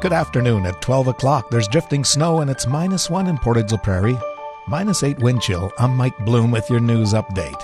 Good afternoon. At 12 o'clock, there's drifting snow and it's minus one in Portage la Prairie. Minus eight wind chill. I'm Mike Bloom with your news update.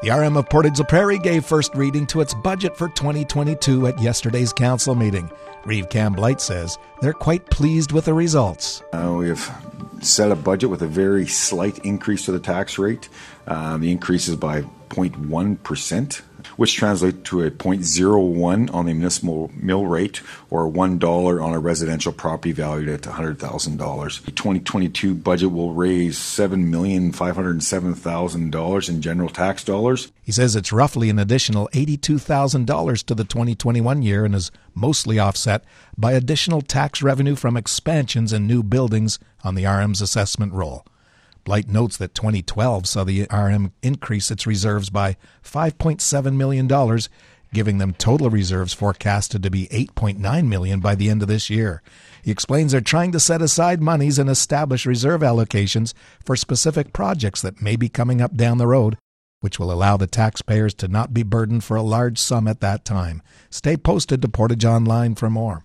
The RM of Portage la Prairie gave first reading to its budget for 2022 at yesterday's council meeting. Reeve Blight says they're quite pleased with the results. Uh, we have set a budget with a very slight increase to the tax rate. Um, the increase is by 0.1%, which translates to a 0.01 on the municipal mill rate or $1 on a residential property valued at $100,000. The 2022 budget will raise $7,507,000 in general tax dollars. He says it's roughly an additional $82,000 to the 2021 year and is mostly offset by additional tax revenue from expansions and new buildings on the RM's assessment roll. Blight notes that 2012 saw the RM increase its reserves by $5.7 million, giving them total reserves forecasted to be 8.9 million by the end of this year. He explains they're trying to set aside monies and establish reserve allocations for specific projects that may be coming up down the road, which will allow the taxpayers to not be burdened for a large sum at that time. Stay posted to Portage Online for more.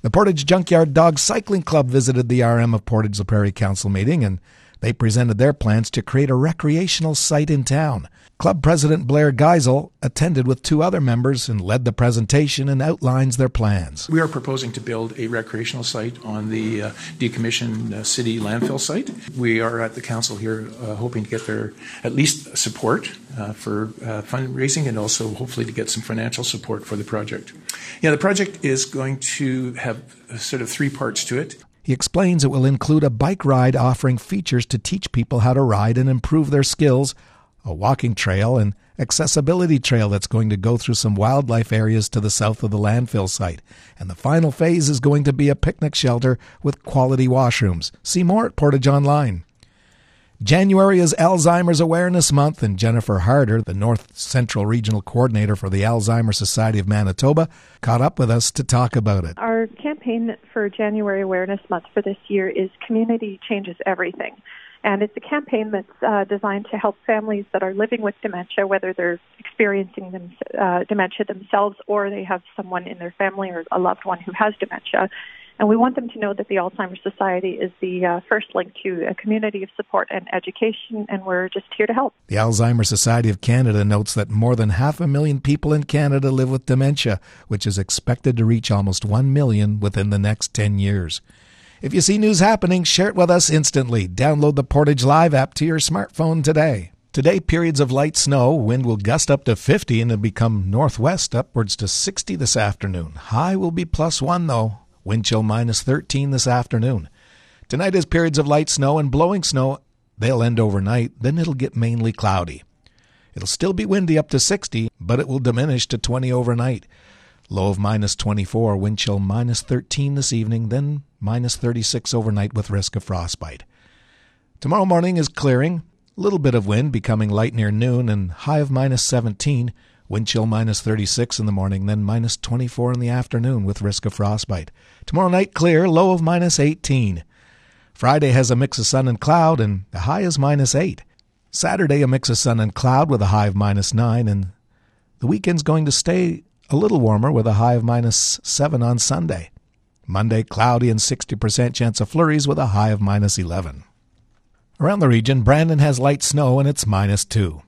The Portage Junkyard Dog Cycling Club visited the RM of Portage La Prairie Council meeting and they presented their plans to create a recreational site in town. Club President Blair Geisel attended with two other members and led the presentation and outlines their plans. We are proposing to build a recreational site on the uh, decommissioned uh, city landfill site. We are at the council here uh, hoping to get their at least support uh, for uh, fundraising and also hopefully to get some financial support for the project. Yeah, the project is going to have sort of three parts to it. He explains it will include a bike ride offering features to teach people how to ride and improve their skills, a walking trail, and accessibility trail that's going to go through some wildlife areas to the south of the landfill site. And the final phase is going to be a picnic shelter with quality washrooms. See more at Portage Online. January is Alzheimer's Awareness Month, and Jennifer Harder, the North Central Regional Coordinator for the Alzheimer's Society of Manitoba, caught up with us to talk about it. Our campaign for January Awareness Month for this year is Community Changes Everything. And it's a campaign that's uh, designed to help families that are living with dementia, whether they're experiencing them, uh, dementia themselves or they have someone in their family or a loved one who has dementia, and we want them to know that the Alzheimer's Society is the uh, first link to a community of support and education, and we're just here to help. The Alzheimer's Society of Canada notes that more than half a million people in Canada live with dementia, which is expected to reach almost 1 million within the next 10 years. If you see news happening, share it with us instantly. Download the Portage Live app to your smartphone today. Today, periods of light snow. Wind will gust up to 50 and become northwest upwards to 60 this afternoon. High will be plus one, though. Wind chill minus 13 this afternoon. Tonight is periods of light snow and blowing snow. They'll end overnight, then it'll get mainly cloudy. It'll still be windy up to 60, but it will diminish to 20 overnight. Low of minus 24, wind chill minus 13 this evening, then minus 36 overnight with risk of frostbite. Tomorrow morning is clearing, little bit of wind becoming light near noon, and high of minus 17. Wind chill minus 36 in the morning, then minus 24 in the afternoon with risk of frostbite. Tomorrow night clear, low of minus 18. Friday has a mix of sun and cloud, and the high is minus 8. Saturday, a mix of sun and cloud with a high of minus 9, and the weekend's going to stay a little warmer with a high of minus 7 on Sunday. Monday, cloudy and 60% chance of flurries with a high of minus 11. Around the region, Brandon has light snow and it's minus 2.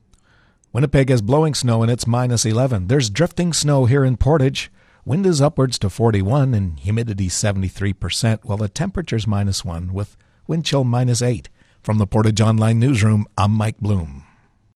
Winnipeg has blowing snow and it's minus 11. There's drifting snow here in Portage. Wind is upwards to 41 and humidity 73%, while the temperature's minus 1 with wind chill minus 8. From the Portage Online Newsroom, I'm Mike Bloom.